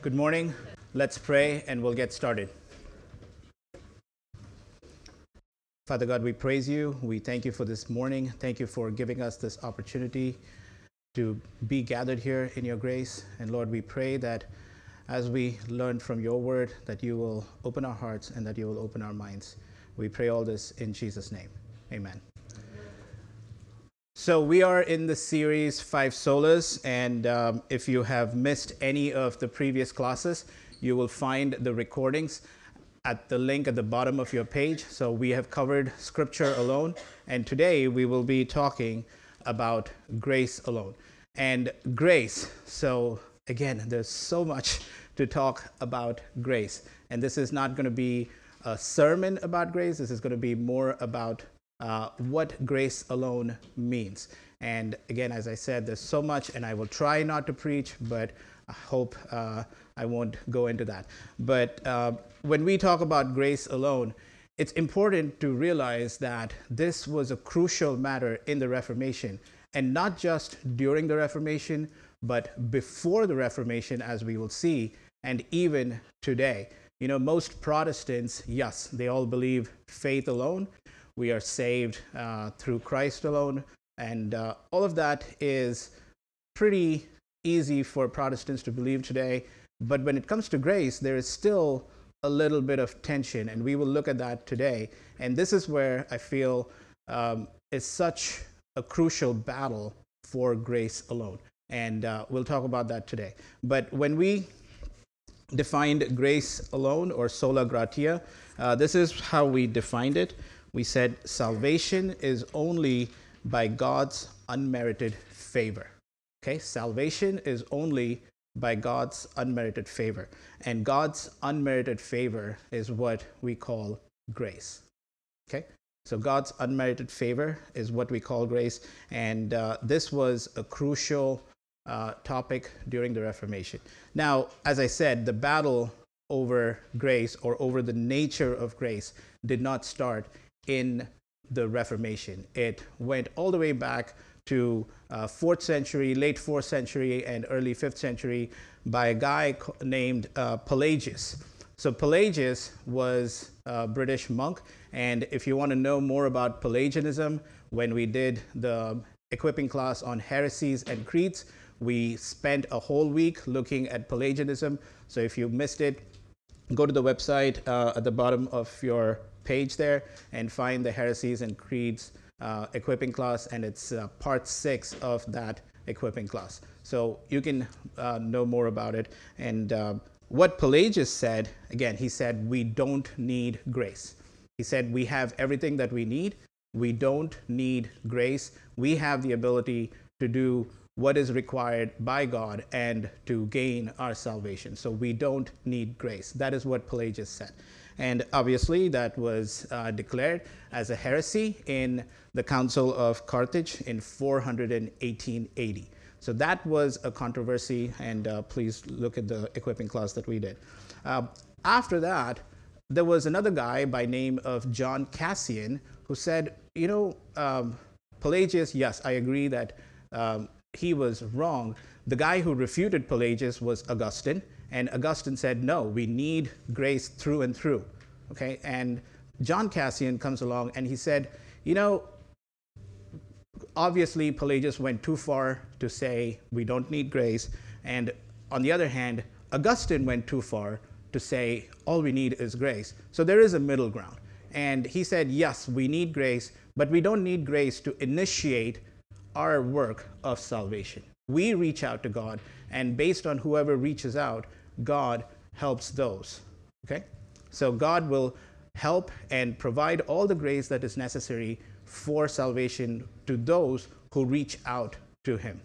Good morning. Let's pray and we'll get started. Father God, we praise you. We thank you for this morning. Thank you for giving us this opportunity to be gathered here in your grace. And Lord, we pray that as we learn from your word, that you will open our hearts and that you will open our minds. We pray all this in Jesus' name. Amen. So, we are in the series Five Solas, and um, if you have missed any of the previous classes, you will find the recordings at the link at the bottom of your page. So, we have covered Scripture alone, and today we will be talking about grace alone. And grace, so again, there's so much to talk about grace, and this is not going to be a sermon about grace, this is going to be more about uh, what grace alone means. And again, as I said, there's so much, and I will try not to preach, but I hope uh, I won't go into that. But uh, when we talk about grace alone, it's important to realize that this was a crucial matter in the Reformation, and not just during the Reformation, but before the Reformation, as we will see, and even today. You know, most Protestants, yes, they all believe faith alone, we are saved uh, through Christ alone. And uh, all of that is pretty easy for Protestants to believe today. But when it comes to grace, there is still a little bit of tension, and we will look at that today. And this is where I feel um, such a crucial battle for grace alone. And uh, we'll talk about that today. But when we defined grace alone or sola gratia, uh, this is how we defined it we said salvation is only by God's unmerited favor. Okay, salvation is only by God's unmerited favor. And God's unmerited favor is what we call grace. Okay, so God's unmerited favor is what we call grace. And uh, this was a crucial uh, topic during the Reformation. Now, as I said, the battle over grace or over the nature of grace did not start in the Reformation. It went all the way back to uh, 4th century, late 4th century, and early 5th century by a guy named uh, Pelagius. So Pelagius was a British monk, and if you want to know more about Pelagianism, when we did the equipping class on heresies and creeds, we spent a whole week looking at Pelagianism. So if you missed it, go to the website uh, at the bottom of your page there and find the heresies and creeds uh, equipping class, and it's uh, part six of that equipping class. So you can uh, know more about it. And uh, what Pelagius said, again, he said, we don't need grace. He said, we have everything that we need. We don't need grace. We have the ability to do what is required by God and to gain our salvation. So we don't need grace. That is what Pelagius said. And obviously, that was uh, declared as a heresy in the Council of Carthage in 418 AD. So that was a controversy, and uh, please look at the equipping class that we did. Uh, after that, there was another guy by name of John Cassian who said, you know, um, Pelagius, yes, I agree that um, he was wrong. The guy who refuted Pelagius was Augustine, and Augustine said, no, we need grace through and through. Okay, and John Cassian comes along and he said, you know, obviously Pelagius went too far to say we don't need grace. And on the other hand, Augustine went too far to say all we need is grace. So there is a middle ground. And he said, yes, we need grace, but we don't need grace to initiate our work of salvation. We reach out to God, and based on whoever reaches out, God helps those. Okay? So God will help and provide all the grace that is necessary for salvation to those who reach out to him.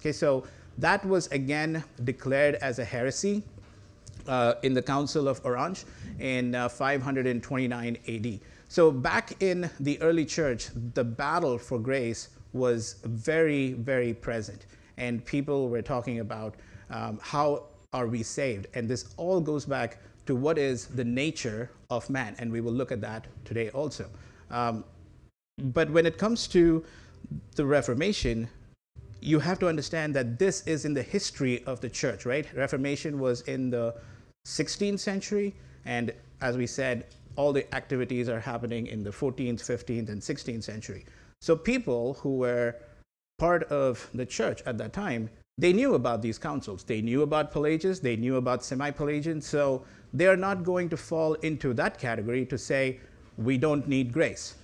Okay, so that was again declared as a heresy uh, in the Council of Orange in uh, 529 AD. So back in the early church, the battle for grace was very, very present. And people were talking about um, how are we saved? And this all goes back to what is the nature of man. And we will look at that today also. Um, but when it comes to the Reformation, you have to understand that this is in the history of the church, right? Reformation was in the 16th century, and as we said, all the activities are happening in the 14th, 15th, and 16th century. So people who were part of the church at that time, they knew about these councils. They knew about Pelagius, they knew about semi Pelagian. So they are not going to fall into that category to say, we don't need grace,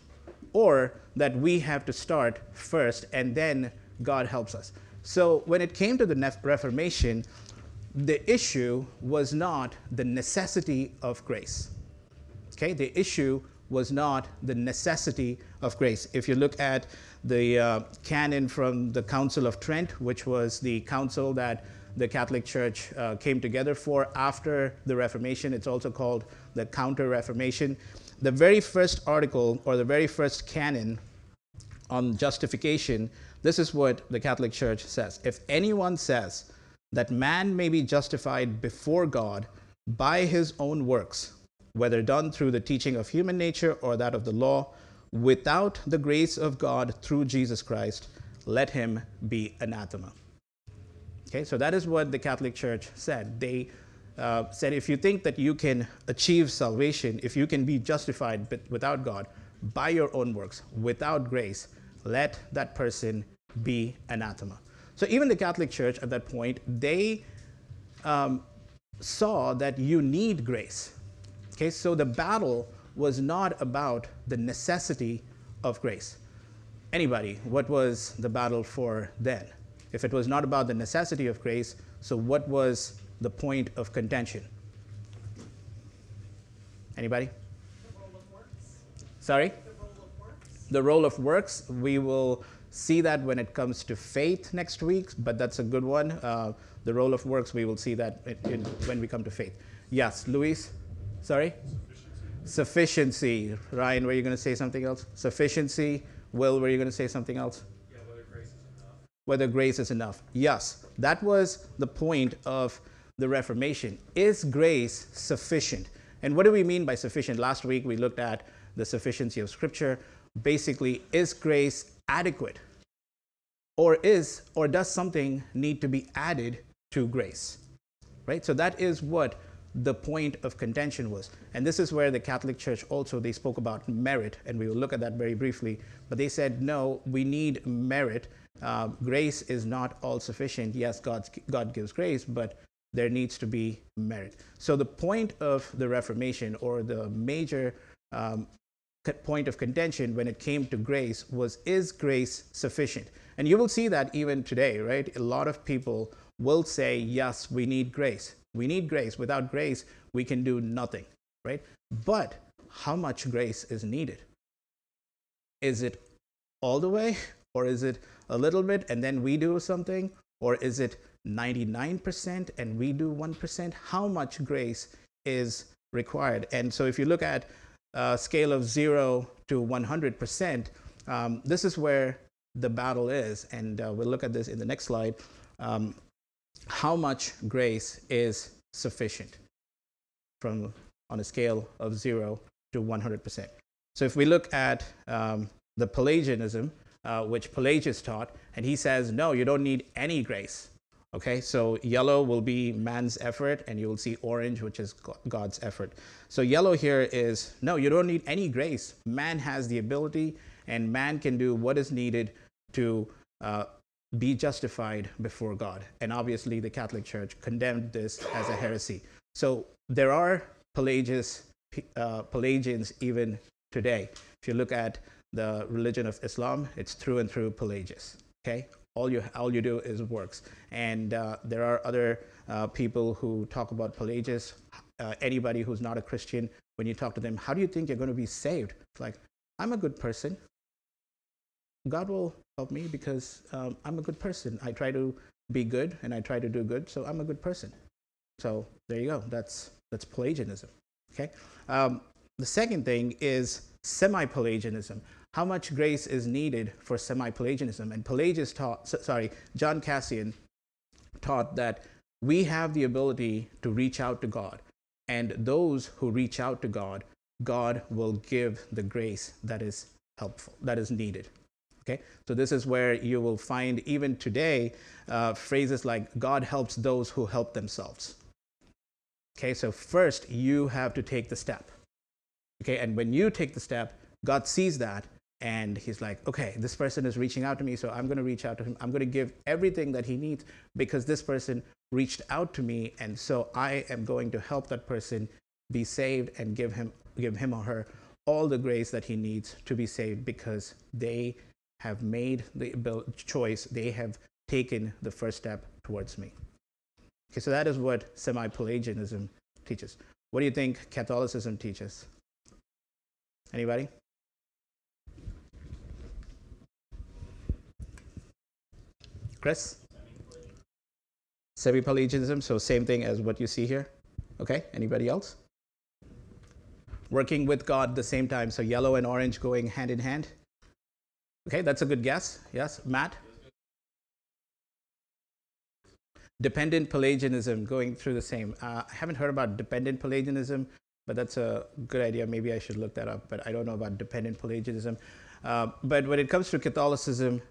or that we have to start first and then God helps us. So when it came to the Reformation, the issue was not the necessity of grace. Okay, the issue was not the necessity of grace. If you look at the uh, canon from the Council of Trent, which was the council that the Catholic Church uh, came together for after the Reformation, it's also called the Counter Reformation. The very first article or the very first canon on justification, this is what the Catholic Church says. If anyone says that man may be justified before God by his own works, whether done through the teaching of human nature or that of the law, without the grace of God through Jesus Christ, let him be anathema. Okay, so that is what the Catholic Church said. They uh, said if you think that you can achieve salvation, if you can be justified without God by your own works, without grace, let that person be anathema. So even the Catholic Church at that point, they um, saw that you need grace. Okay, so the battle was not about the necessity of grace. Anybody, what was the battle for then? If it was not about the necessity of grace, so what was the point of contention? Anybody? Sorry? The role of works. We will see that when it comes to faith next week, but that's a good one. Uh, the role of works, we will see that when we come to faith. Yes, Luis? Sorry? Sufficiency. Ryan, were you going to say something else? Sufficiency. Will, were you going to say something else? Yeah, whether grace is enough. Whether grace is enough. Yes, that was the point of the Reformation. Is grace sufficient? And what do we mean by sufficient? Last week we looked at the sufficiency of Scripture. Basically, is grace adequate? Or is or does something need to be added to grace? Right? So that is what the point of contention was. And this is where the Catholic Church also they spoke about merit, and we will look at that very briefly. But they said, no, we need merit. Uh, grace is not all sufficient. Yes, God's, God gives grace, but there needs to be merit. So the point of the Reformation, or the major um, point of contention when it came to grace was is grace sufficient? And you will see that even today, right? A lot of people will say, yes, we need grace. We need grace. Without grace, we can do nothing, right? But how much grace is needed? Is it all the way, or is it a little bit and then we do something, or is it 99% and we do 1%? How much grace is required? And so if you look at a scale of zero to 100%, um, this is where the battle is. And uh, we'll look at this in the next slide. Um, how much grace is sufficient from on a scale of zero to 100%. So if we look at um, the Pelagianism, uh, which Pelagius taught, and he says, no, you don't need any grace. Okay, so yellow will be man's effort, and you will see orange, which is God's effort. So yellow here is no, you don't need any grace. Man has the ability, and man can do what is needed to uh, be justified before God. And obviously, the Catholic Church condemned this as a heresy. So there are Pelagius, uh, Pelagians even today. If you look at the religion of Islam, it's through and through Pelagius. Okay, all you all you do is works. And uh, there are other uh, people who talk about Pelagius. Uh, anybody who's not a Christian, when you talk to them, how do you think you're going to be saved? It's like, I'm a good person. God will help me because um, I'm a good person. I try to be good and I try to do good, so I'm a good person. So there you go. That's that's Pelagianism. Okay. Um, the second thing is semi-Pelagianism how much grace is needed for semi-Pelagianism. And Pelagius taught, sorry, John Cassian taught that we have the ability to reach out to God. And those who reach out to God, God will give the grace that is helpful, that is needed. Okay, so this is where you will find even today uh, phrases like God helps those who help themselves. Okay, so first you have to take the step. Okay, and when you take the step, God sees that and he's like, okay, this person is reaching out to me, so I'm going to reach out to him. I'm going to give everything that he needs because this person reached out to me, and so I am going to help that person be saved and give him give him or her all the grace that he needs to be saved because they have made the choice, they have taken the first step towards me. Okay, so that is what semi Pelagianism teaches. What do you think Catholicism teaches? Anybody? Chris? Semi Pelagianism, so same thing as what you see here. Okay, anybody else? Working with God at the same time, so yellow and orange going hand in hand. Okay, that's a good guess. Yes, Matt? Dependent Pelagianism going through the same. Uh, I haven't heard about dependent Pelagianism, but that's a good idea. Maybe I should look that up, but I don't know about dependent Pelagianism. Uh, but when it comes to Catholicism,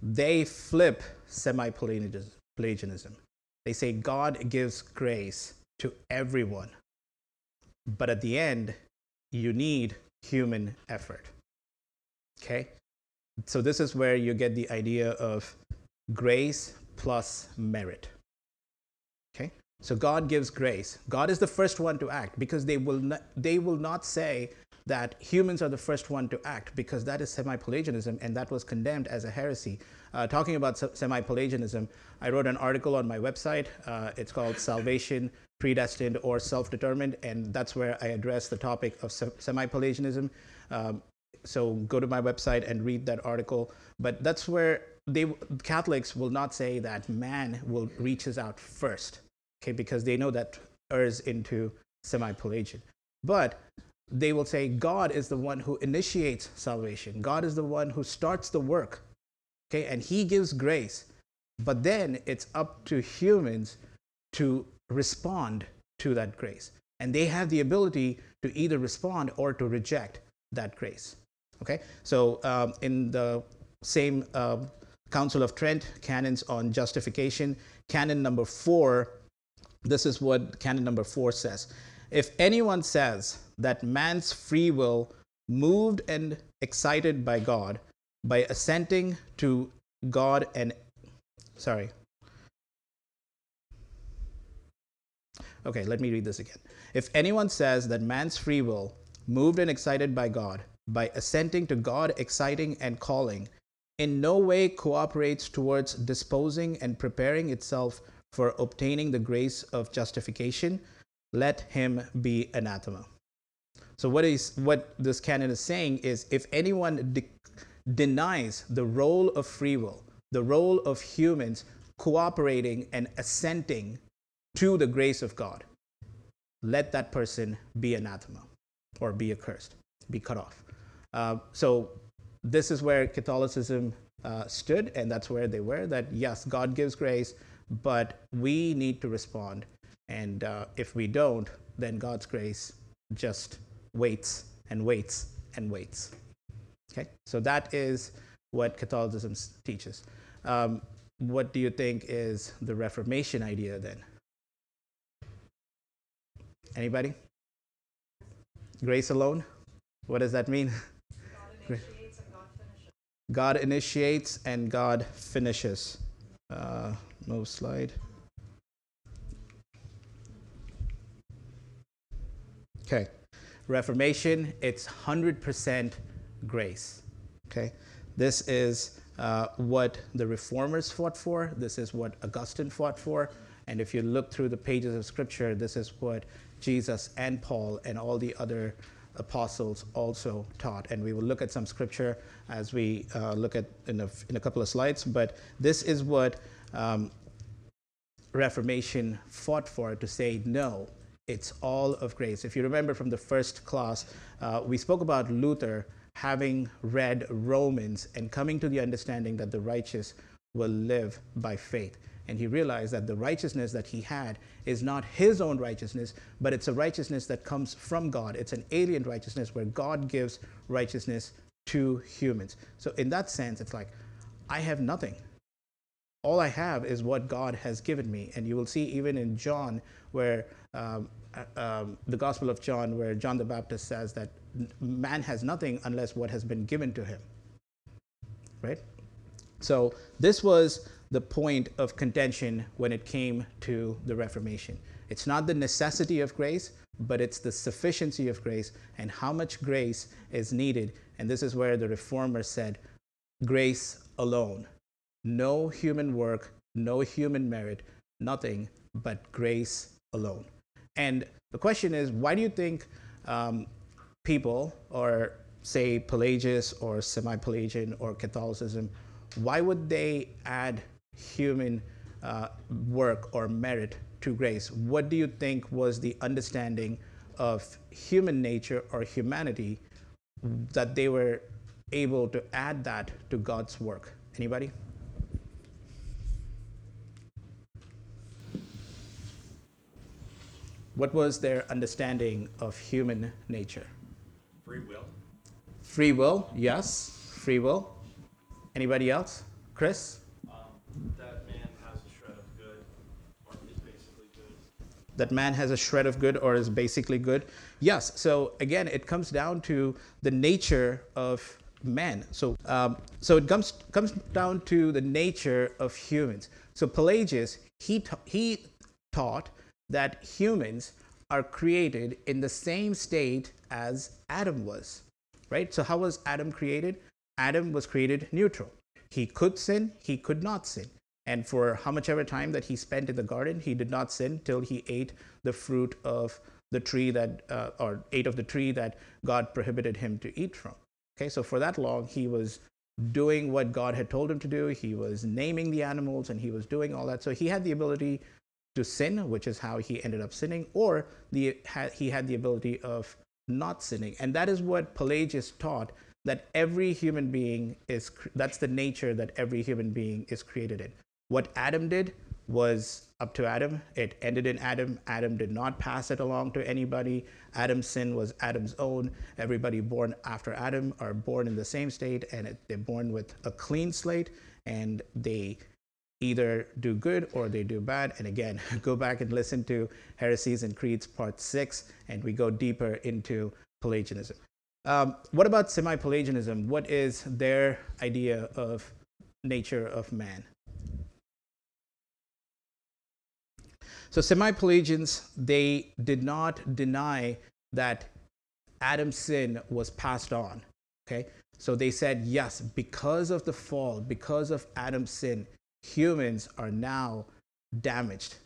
they flip semi Pelagianism. They say God gives grace to everyone, but at the end, you need human effort. Okay? So, this is where you get the idea of grace plus merit. Okay? So, God gives grace. God is the first one to act because they will not, they will not say that humans are the first one to act because that is semi-Pelagianism and that was condemned as a heresy. Uh, talking about semi-Pelagianism, I wrote an article on my website. Uh, it's called Salvation, Predestined or Self-Determined, and that's where I address the topic of semi-Pelagianism. Um, so go to my website and read that article. But that's where they Catholics will not say that man will reaches out first, okay, because they know that errs into semi-Pelagian. But they will say God is the one who initiates salvation. God is the one who starts the work. Okay, and he gives grace. But then it's up to humans to respond to that grace. And they have the ability to either respond or to reject that grace. Okay, so um, in the same uh, Council of Trent canons on justification, canon number four, this is what canon number four says. If anyone says that man's free will, moved and excited by God, by assenting to God and sorry. Okay, let me read this again. If anyone says that man's free will, moved and excited by God, by assenting to God exciting and calling, in no way cooperates towards disposing and preparing itself for obtaining the grace of justification, let him be anathema. So what is what this canon is saying is if anyone de- denies the role of free will, the role of humans cooperating and assenting to the grace of God, let that person be anathema or be accursed, be cut off. Uh, so this is where Catholicism uh, stood, and that's where they were. That yes, God gives grace, but we need to respond, and uh, if we don't, then God's grace just waits and waits and waits. Okay, so that is what Catholicism teaches. Um, what do you think is the Reformation idea then? Anybody? Grace alone? What does that mean? God initiates and God finishes. Uh, no slide. Okay. Reformation, it's 100% grace. Okay? This is uh, what the reformers fought for. This is what Augustine fought for. And if you look through the pages of Scripture, this is what Jesus and Paul and all the other apostles also taught. And we will look at some scripture as we uh, look at in a, in a couple of slides. But this is what um, Reformation fought for to say no. It's all of grace. If you remember from the first class, uh, we spoke about Luther having read Romans and coming to the understanding that the righteous will live by faith. And he realized that the righteousness that he had is not his own righteousness, but it's a righteousness that comes from God. It's an alien righteousness where God gives righteousness to humans. So, in that sense, it's like, I have nothing. All I have is what God has given me. And you will see even in John, where um, uh, um, the Gospel of John, where John the Baptist says that man has nothing unless what has been given to him. Right? So, this was the point of contention when it came to the Reformation. It's not the necessity of grace, but it's the sufficiency of grace and how much grace is needed. And this is where the reformer said, grace alone. No human work, no human merit, nothing but grace alone. And the question is, why do you think um, people, or say Pelagius or semi Pelagian or Catholicism, why would they add human uh, work or merit to grace? What do you think was the understanding of human nature or humanity that they were able to add that to God's work? Anybody? What was their understanding of human nature? Free will. Free will, yes, free will. Anybody else? Chris? That man has a shred of good, or is basically good. That man has a shred of good or is basically good? Yes. So again, it comes down to the nature of man. So, um, so it comes comes down to the nature of humans. So Pelagius he ta- he taught that humans are created in the same state as Adam was, right? So, how was Adam created? Adam was created neutral. He could sin, he could not sin. And for how much ever time that he spent in the garden, he did not sin till he ate the fruit of the tree that, uh, or ate of the tree that God prohibited him to eat from. Okay, so for that long, he was doing what God had told him to do. He was naming the animals and he was doing all that. So he had the ability to sin, which is how he ended up sinning, or the, he had the ability of not sinning. And that is what Pelagius taught that every human being is, that's the nature that every human being is created in. What Adam did was up to Adam. It ended in Adam. Adam did not pass it along to anybody. Adam's sin was Adam's own. Everybody born after Adam are born in the same state and they're born with a clean slate and they either do good or they do bad. And again, go back and listen to Heresies and Creeds Part 6, and we go deeper into Pelagianism. Um, what about semi Pelagianism? What is their idea of nature of man? So, semi Pelagians, they did not deny that Adam's sin was passed on. Okay, so they said, yes, because of the fall, because of Adam's sin, humans are now damaged,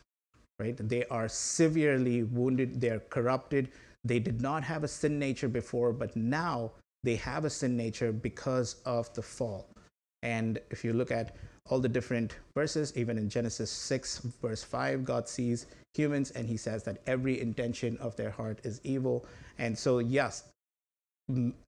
right? They are severely wounded, they're corrupted. They did not have a sin nature before, but now they have a sin nature because of the fall. And if you look at all the different verses, even in Genesis 6, verse 5, God sees humans and he says that every intention of their heart is evil. And so, yes,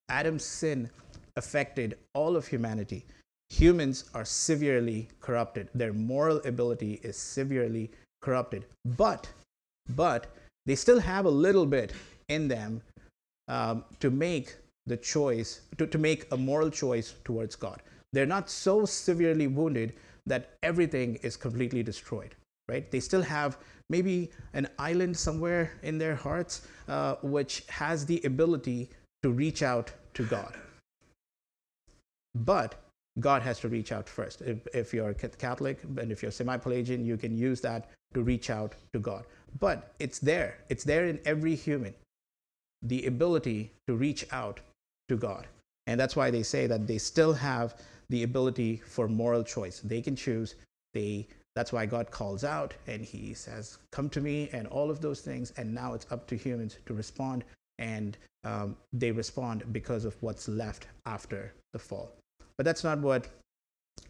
Adam's sin affected all of humanity humans are severely corrupted. Their moral ability is severely corrupted. But, but they still have a little bit in them um, to make the choice, to, to make a moral choice towards God. They're not so severely wounded that everything is completely destroyed, right? They still have maybe an island somewhere in their hearts uh, which has the ability to reach out to God. But God has to reach out first. If, if you're Catholic and if you're semi Pelagian, you can use that to reach out to God. But it's there, it's there in every human the ability to reach out to God. And that's why they say that they still have the ability for moral choice. They can choose. They that's why God calls out and he says, Come to me, and all of those things. And now it's up to humans to respond. And um, they respond because of what's left after the fall. But that's not what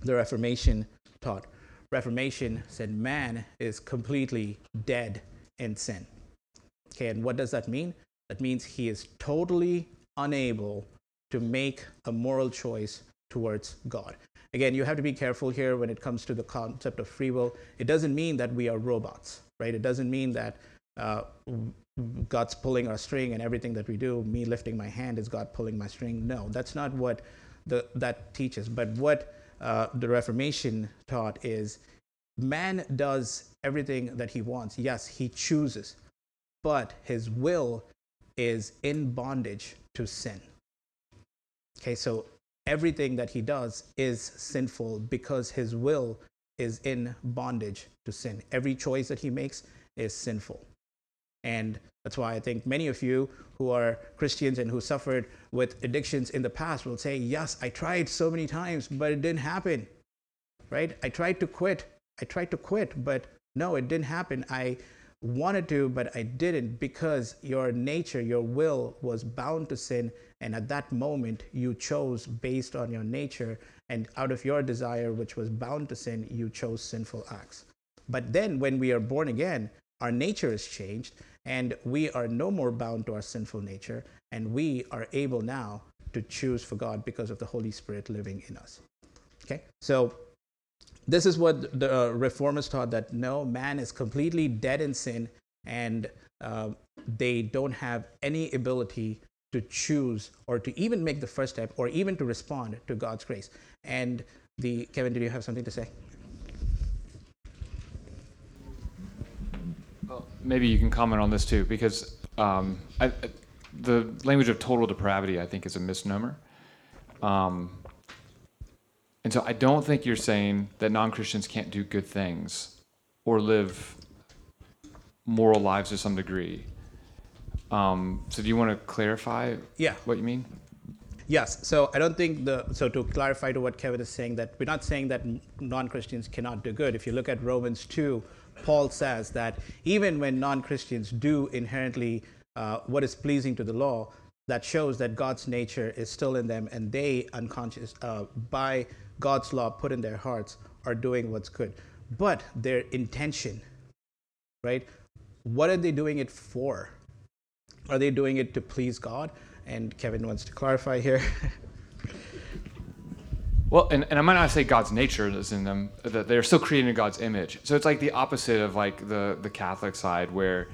the Reformation taught. Reformation said man is completely dead in sin. Okay, and what does that mean? That means he is totally unable to make a moral choice towards God. Again, you have to be careful here when it comes to the concept of free will. It doesn't mean that we are robots, right? It doesn't mean that uh, God's pulling our string and everything that we do, me lifting my hand is God pulling my string. No, that's not what the, that teaches. But what uh, the Reformation taught is man does everything that he wants. Yes, he chooses, but his will is in bondage to sin. Okay, so everything that he does is sinful because his will is in bondage to sin. Every choice that he makes is sinful. And that's why I think many of you who are Christians and who suffered with addictions in the past will say, Yes, I tried so many times, but it didn't happen. Right? I tried to quit. I tried to quit, but no, it didn't happen. I wanted to, but I didn't because your nature, your will was bound to sin. And at that moment, you chose based on your nature. And out of your desire, which was bound to sin, you chose sinful acts. But then when we are born again, our nature is changed and we are no more bound to our sinful nature. And we are able now to choose for God because of the Holy Spirit living in us. Okay? So this is what the uh, reformers taught that no man is completely dead in sin and uh, they don't have any ability to choose or to even make the first step or even to respond to god's grace. And the kevin did you have something to say? Well, maybe you can comment on this too because um, I, the language of total depravity i think is a misnomer. Um, and so I don't think you're saying that non Christians can't do good things or live moral lives to some degree. Um, so do you want to clarify yeah. what you mean? Yes. So I don't think the so to clarify to what Kevin is saying that we're not saying that non-Christians cannot do good. If you look at Romans 2, Paul says that even when non-Christians do inherently uh, what is pleasing to the law, that shows that God's nature is still in them and they unconscious uh, by God's law put in their hearts are doing what's good. But their intention, right? What are they doing it for? Are they doing it to please God? And Kevin wants to clarify here. well, and, and I might not say God's nature is in them, that they're still creating God's image. So it's like the opposite of like the, the Catholic side where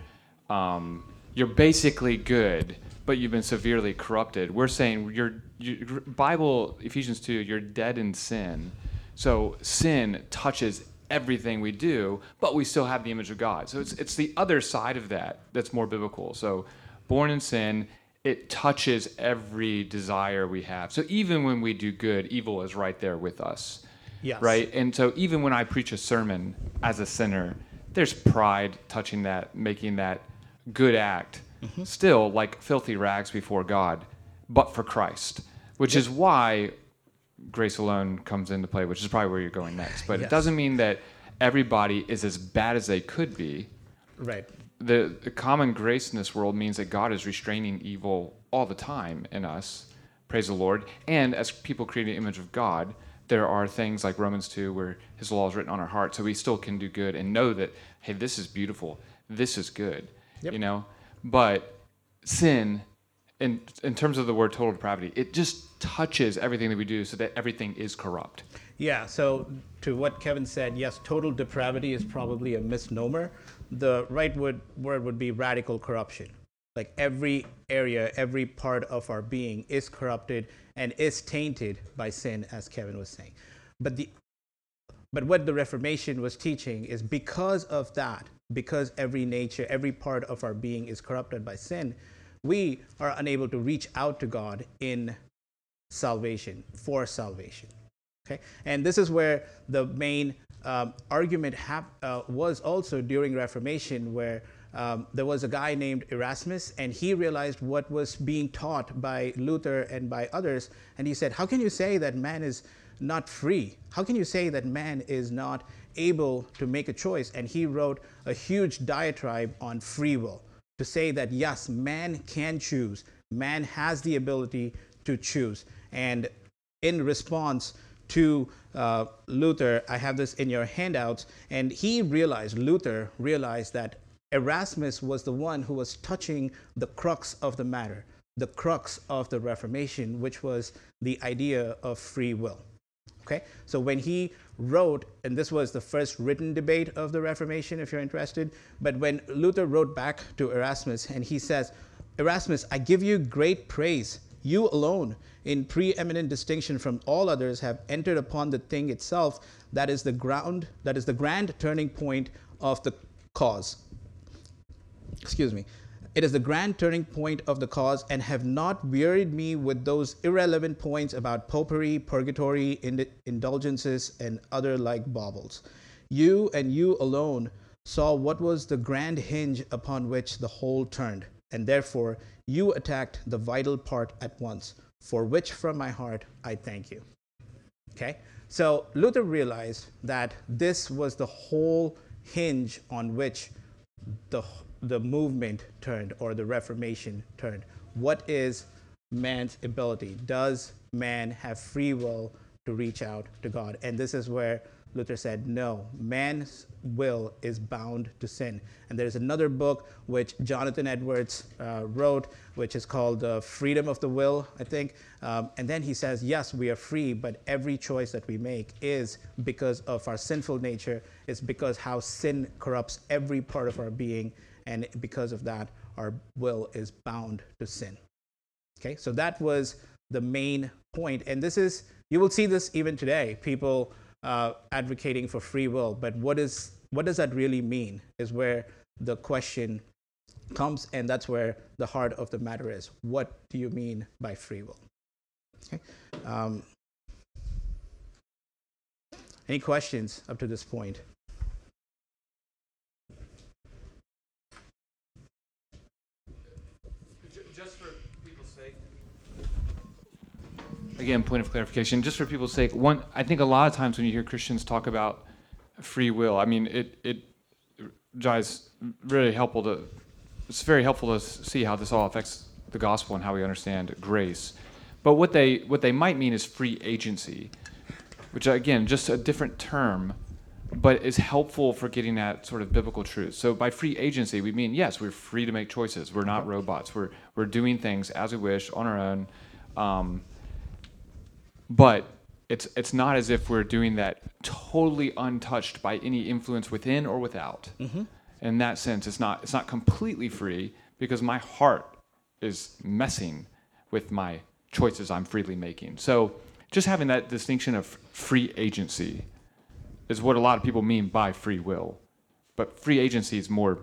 um, you're basically good, but you've been severely corrupted. We're saying you're, you, Bible Ephesians two, you're dead in sin. So sin touches everything we do, but we still have the image of God. So it's it's the other side of that that's more biblical. So born in sin, it touches every desire we have. So even when we do good, evil is right there with us. Yes. Right? And so even when I preach a sermon as a sinner, there's pride touching that, making that good act mm-hmm. still like filthy rags before God, but for Christ, which yep. is why grace alone comes into play, which is probably where you're going next. But yes. it doesn't mean that everybody is as bad as they could be. Right. The, the common grace in this world means that God is restraining evil all the time in us. Praise the Lord. And as people create an image of God, there are things like Romans 2 where his law is written on our heart. So we still can do good and know that, hey, this is beautiful. This is good. Yep. You know? But sin, in, in terms of the word total depravity, it just touches everything that we do so that everything is corrupt. Yeah, so to what Kevin said, yes, total depravity is probably a misnomer. The right word, word would be radical corruption. Like every area, every part of our being is corrupted and is tainted by sin, as Kevin was saying. But the but what the Reformation was teaching is because of that, because every nature, every part of our being is corrupted by sin, we are unable to reach out to God in salvation, for salvation. Okay? And this is where the main um, argument hap- uh, was also during Reformation, where um, there was a guy named Erasmus, and he realized what was being taught by Luther and by others, and he said, "How can you say that man is not free? How can you say that man is not able to make a choice. And he wrote a huge diatribe on free will to say that yes, man can choose, man has the ability to choose. And in response to uh, Luther, I have this in your handouts, and he realized, Luther realized that Erasmus was the one who was touching the crux of the matter, the crux of the Reformation, which was the idea of free will. Okay, so when he wrote, and this was the first written debate of the Reformation, if you're interested, but when Luther wrote back to Erasmus and he says, Erasmus, I give you great praise. You alone, in preeminent distinction from all others, have entered upon the thing itself that is the ground, that is the grand turning point of the cause. Excuse me. It is the grand turning point of the cause, and have not wearied me with those irrelevant points about popery, purgatory, ind- indulgences, and other like baubles. You and you alone saw what was the grand hinge upon which the whole turned, and therefore you attacked the vital part at once, for which from my heart I thank you. Okay? So Luther realized that this was the whole hinge on which the, the movement turned or the Reformation turned. What is man's ability? Does man have free will to reach out to God? And this is where Luther said, no, man's will is bound to sin. And there's another book which Jonathan Edwards uh, wrote, which is called uh, Freedom of the Will, I think. Um, and then he says, yes, we are free, but every choice that we make is because of our sinful nature, it's because how sin corrupts every part of our being. And because of that, our will is bound to sin. Okay, so that was the main point. And this is, you will see this even today. People uh, advocating for free will, but what is what does that really mean? Is where the question comes, and that's where the heart of the matter is. What do you mean by free will? Okay. Um, any questions up to this point? Just for people's sake. Again, point of clarification. Just for people's sake, one, I think a lot of times when you hear Christians talk about free will, I mean, it it really helpful to. It's very helpful to see how this all affects the gospel and how we understand grace. But what they what they might mean is free agency, which again, just a different term, but is helpful for getting at sort of biblical truth. So by free agency, we mean yes, we're free to make choices. We're not robots. We're we're doing things as we wish on our own. Um, but it's it's not as if we're doing that totally untouched by any influence within or without. Mm-hmm. In that sense, it's not it's not completely free because my heart is messing with my choices I'm freely making. So just having that distinction of free agency is what a lot of people mean by free will. But free agency is more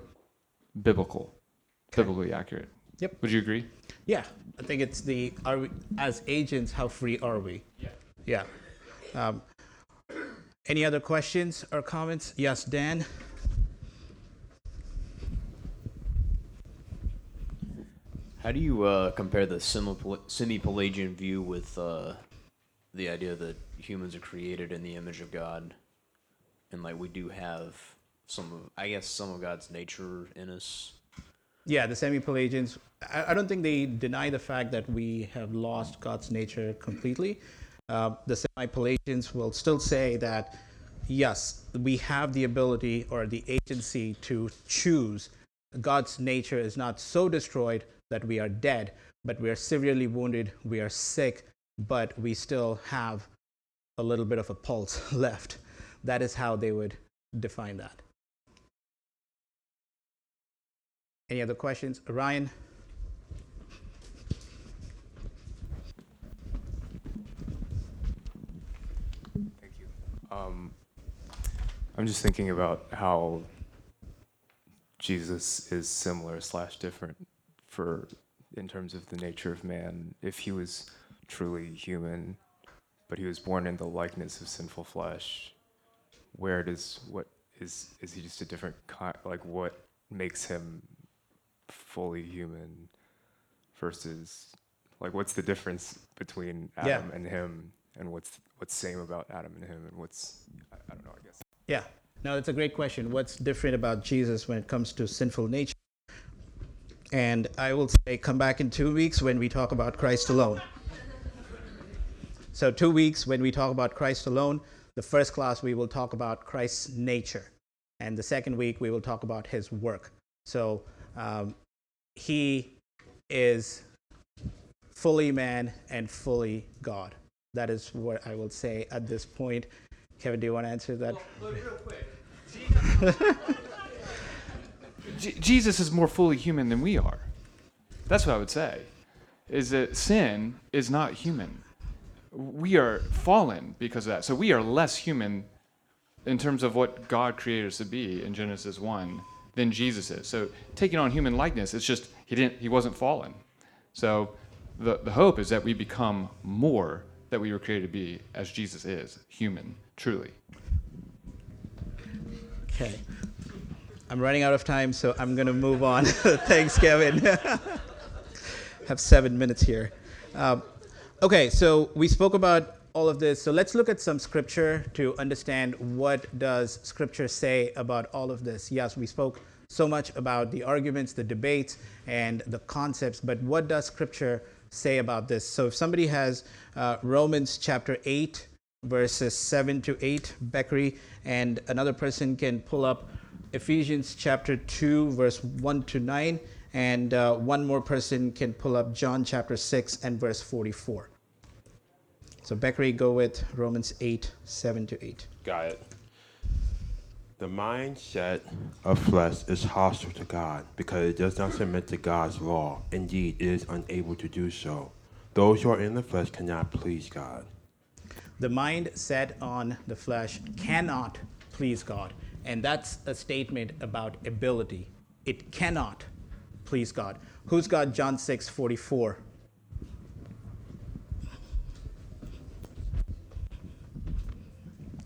biblical, biblically accurate. Yep. Would you agree? Yeah, I think it's the are we as agents? How free are we? Yeah. Um, any other questions or comments? Yes, Dan. How do you uh, compare the semi Pelagian view with uh, the idea that humans are created in the image of God, and like we do have some of, I guess, some of God's nature in us? Yeah, the semi-Pelagians. I, I don't think they deny the fact that we have lost God's nature completely. Uh, the semi-Pelagians will still say that yes, we have the ability or the agency to choose. God's nature is not so destroyed that we are dead, but we are severely wounded, we are sick, but we still have a little bit of a pulse left. That is how they would define that. Any other questions? Ryan? Um, I'm just thinking about how Jesus is similar slash different for in terms of the nature of man. If he was truly human, but he was born in the likeness of sinful flesh, where does what is is he just a different kind? Like what makes him fully human versus like what's the difference between Yeah. Adam and him, and what's what's same about Adam and him, and what's I, I don't know. I guess. Yeah, no, that's a great question. What's different about Jesus when it comes to sinful nature? And I will say, come back in two weeks when we talk about Christ alone. So, two weeks when we talk about Christ alone, the first class we will talk about Christ's nature. And the second week we will talk about his work. So, um, he is fully man and fully God. That is what I will say at this point. Kevin, do you want to answer that? Je- Jesus is more fully human than we are. That's what I would say. Is that sin is not human. We are fallen because of that. So we are less human in terms of what God created us to be in Genesis 1 than Jesus is. So taking on human likeness, it's just he didn't he wasn't fallen. So the, the hope is that we become more that we were created to be as Jesus is, human, truly. Okay. I'm running out of time, so I'm going to move on. Thanks, Kevin. Have seven minutes here. Um, okay, so we spoke about all of this. So let's look at some scripture to understand what does scripture say about all of this. Yes, we spoke so much about the arguments, the debates, and the concepts, but what does scripture say about this? So if somebody has uh, Romans chapter 8, verses 7 to 8, Beckery, and another person can pull up Ephesians chapter 2, verse 1 to 9, and uh, one more person can pull up John chapter 6 and verse 44. So Beckery, go with Romans 8, 7 to 8. Got it. The mindset of flesh is hostile to God because it does not submit to God's law. Indeed, it is unable to do so. Those who are in the flesh cannot please God. The mind set on the flesh cannot please God. And that's a statement about ability. It cannot please God. Who's got John 6, 44?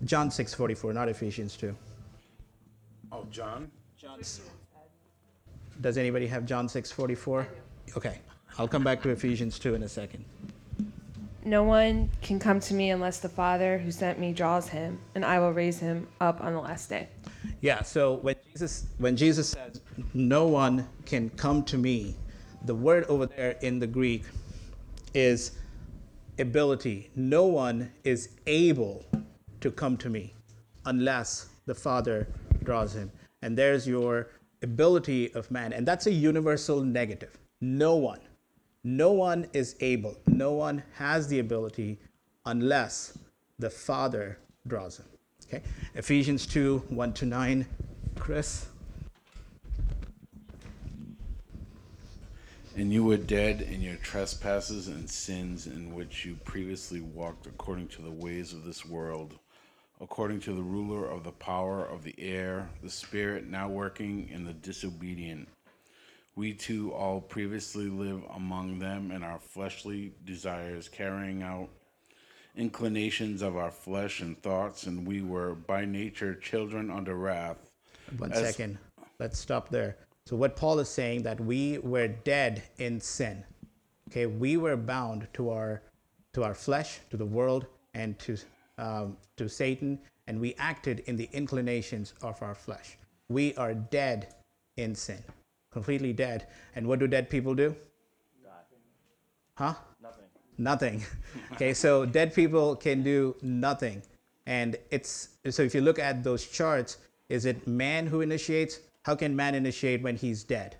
John 6, 44, not Ephesians 2. Oh, John? John. Does anybody have John 6, 44? Okay. I'll come back to Ephesians 2 in a second. No one can come to me unless the Father who sent me draws him, and I will raise him up on the last day. Yeah, so when Jesus when Jesus says no one can come to me, the word over there in the Greek is ability. No one is able to come to me unless the Father draws him. And there's your ability of man. And that's a universal negative. No one. No one is able. No one has the ability unless the Father draws him. Okay? Ephesians 2 1 to 9. Chris? And you were dead in your trespasses and sins in which you previously walked according to the ways of this world, according to the ruler of the power of the air, the spirit now working in the disobedient. We too all previously lived among them in our fleshly desires, carrying out inclinations of our flesh and thoughts, and we were by nature children under wrath. One As- second. Let's stop there. So what Paul is saying that we were dead in sin. Okay, we were bound to our to our flesh, to the world, and to um, to Satan, and we acted in the inclinations of our flesh. We are dead in sin, completely dead. And what do dead people do? Huh? Nothing. Nothing. okay, so dead people can do nothing. And it's so if you look at those charts, is it man who initiates? How can man initiate when he's dead?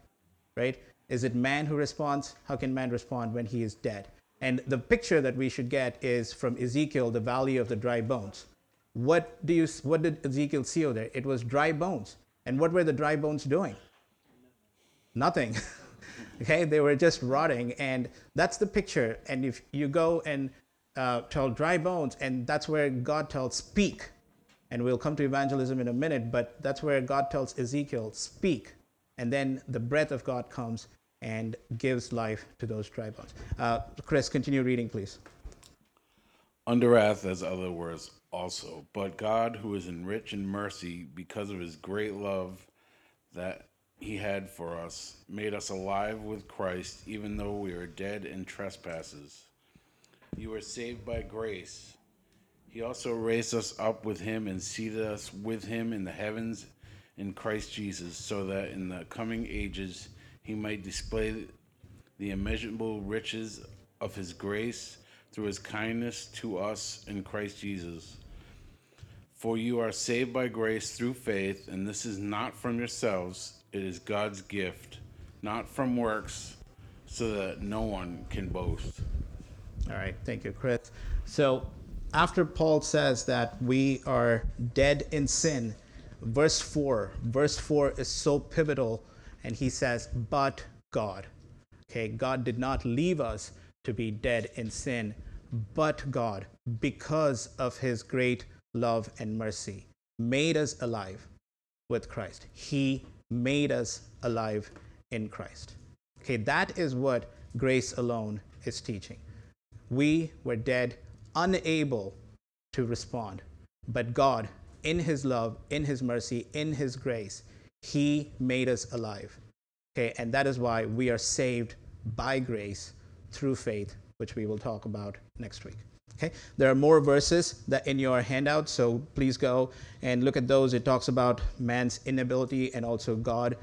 Right? Is it man who responds? How can man respond when he is dead? And the picture that we should get is from Ezekiel, the valley of the dry bones. What do you what did Ezekiel see over there? It was dry bones. And what were the dry bones doing? Nothing. okay, they were just rotting, and that's the picture. And if you go and uh, tell dry bones, and that's where God tells speak, and we'll come to evangelism in a minute, but that's where God tells Ezekiel speak, and then the breath of God comes and gives life to those dry bones. Uh, Chris, continue reading, please. under wrath as other words also but god who is rich in mercy because of his great love that he had for us made us alive with christ even though we were dead in trespasses you were saved by grace he also raised us up with him and seated us with him in the heavens in christ jesus so that in the coming ages he might display the immeasurable riches of his grace through his kindness to us in Christ Jesus. For you are saved by grace through faith, and this is not from yourselves, it is God's gift, not from works, so that no one can boast. All right, thank you, Chris. So, after Paul says that we are dead in sin, verse 4, verse 4 is so pivotal, and he says, But God. Okay, God did not leave us to be dead in sin, but God, because of his great love and mercy, made us alive with Christ. He made us alive in Christ. Okay, that is what grace alone is teaching. We were dead, unable to respond, but God, in His love, in His mercy, in His grace, He made us alive. Okay, and that is why we are saved by grace through faith, which we will talk about next week. Okay, there are more verses that in your handout, so please go and look at those. It talks about man's inability and also God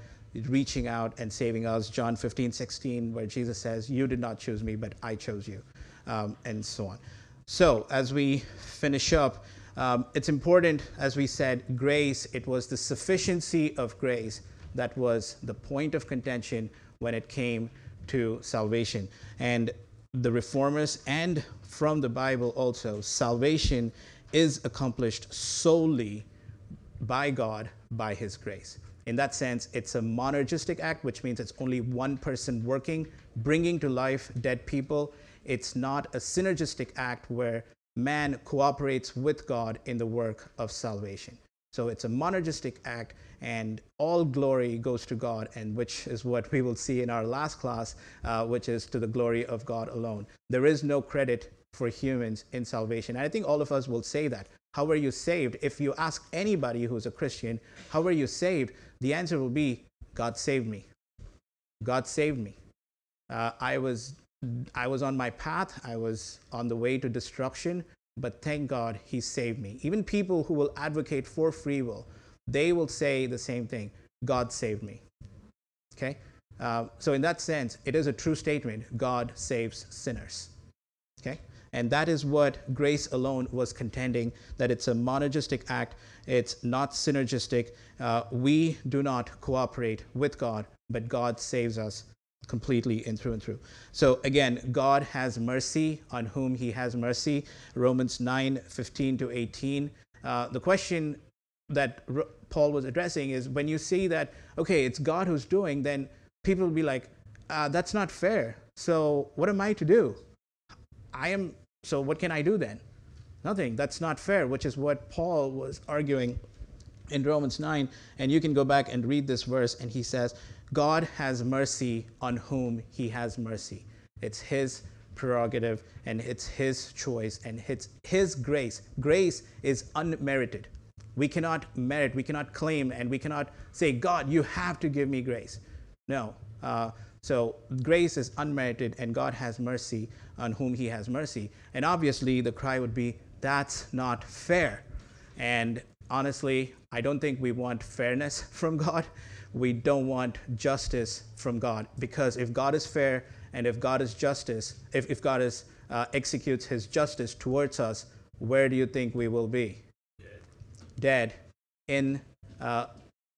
reaching out and saving us. John 15, 16, where Jesus says, You did not choose me, but I chose you, um, and so on. So, as we finish up, um, it's important, as we said, grace, it was the sufficiency of grace that was the point of contention when it came to salvation. And the reformers and from the Bible also, salvation is accomplished solely by God by His grace. In that sense, it's a monergistic act, which means it's only one person working, bringing to life dead people. It's not a synergistic act where man cooperates with God in the work of salvation. So it's a monergistic act, and all glory goes to God, and which is what we will see in our last class, uh, which is to the glory of God alone. There is no credit for humans in salvation. And I think all of us will say that. How are you saved? If you ask anybody who's a Christian, how are you saved? The answer will be God saved me. God saved me. Uh, I was I was on my path. I was on the way to destruction, but thank God he saved me. Even people who will advocate for free will, they will say the same thing God saved me. Okay? Uh, so, in that sense, it is a true statement God saves sinners. Okay? And that is what grace alone was contending that it's a monergistic act, it's not synergistic. Uh, we do not cooperate with God, but God saves us completely in through and through. So again, God has mercy on whom he has mercy. Romans 9 15 to 18. Uh, the question that R- Paul was addressing is when you see that, okay, it's God who's doing, then people will be like, uh, that's not fair. So what am I to do? I am, so what can I do then? Nothing. That's not fair, which is what Paul was arguing in Romans 9. And you can go back and read this verse, and he says, God has mercy on whom he has mercy. It's his prerogative and it's his choice and it's his grace. Grace is unmerited. We cannot merit, we cannot claim, and we cannot say, God, you have to give me grace. No. Uh, so grace is unmerited, and God has mercy on whom he has mercy. And obviously, the cry would be, that's not fair. And honestly, I don't think we want fairness from God we don't want justice from God. Because if God is fair and if God is justice, if, if God is, uh, executes his justice towards us, where do you think we will be? Dead, Dead in uh,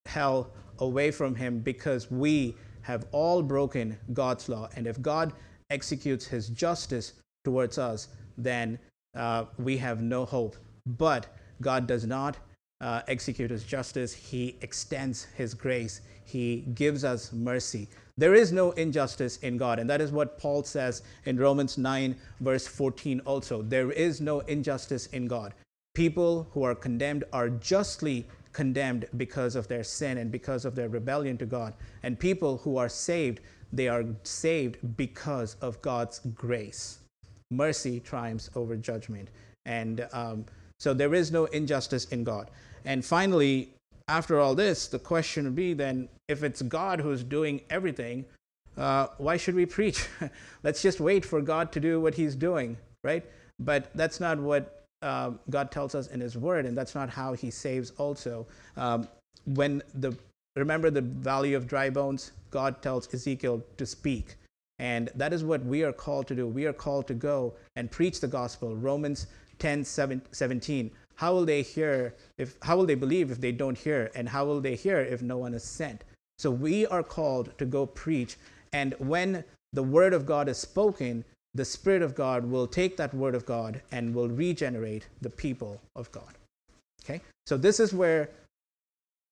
hell, away from him, because we have all broken God's law. And if God executes his justice towards us, then uh, we have no hope. But God does not uh, execute his justice, he extends his grace, he gives us mercy. There is no injustice in God, and that is what Paul says in Romans 9, verse 14 also. There is no injustice in God. People who are condemned are justly condemned because of their sin and because of their rebellion to God. And people who are saved, they are saved because of God's grace. Mercy triumphs over judgment. And um, so there is no injustice in God. And finally, after all this, the question would be then if it's God who's doing everything, uh, why should we preach? Let's just wait for God to do what He's doing, right? But that's not what uh, God tells us in His Word, and that's not how He saves. Also, um, when the remember the valley of dry bones, God tells Ezekiel to speak, and that is what we are called to do. We are called to go and preach the gospel. Romans 10 17 how will they hear if how will they believe if they don't hear and how will they hear if no one is sent so we are called to go preach and when the word of god is spoken the Spirit of God will take that Word of God and will regenerate the people of God. Okay? So, this is where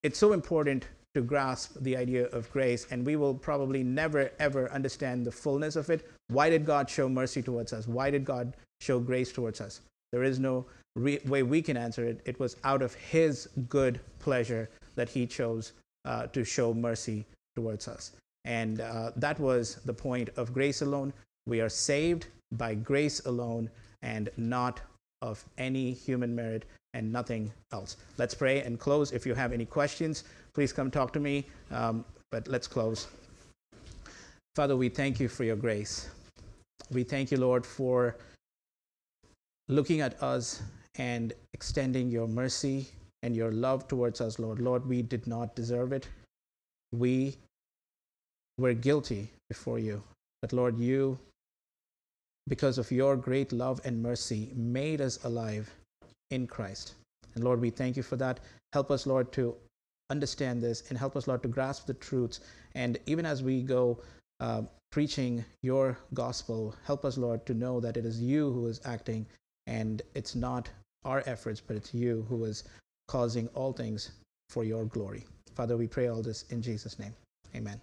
it's so important to grasp the idea of grace, and we will probably never ever understand the fullness of it. Why did God show mercy towards us? Why did God show grace towards us? There is no way we can answer it. It was out of His good pleasure that He chose uh, to show mercy towards us. And uh, that was the point of grace alone. We are saved by grace alone and not of any human merit and nothing else. Let's pray and close. If you have any questions, please come talk to me. Um, but let's close. Father, we thank you for your grace. We thank you, Lord, for looking at us and extending your mercy and your love towards us, Lord. Lord, we did not deserve it. We were guilty before you. But Lord, you, because of your great love and mercy, made us alive in Christ. And Lord, we thank you for that. Help us, Lord, to understand this and help us, Lord, to grasp the truths. And even as we go uh, preaching your gospel, help us, Lord, to know that it is you who is acting and it's not our efforts, but it's you who is causing all things for your glory. Father, we pray all this in Jesus' name. Amen.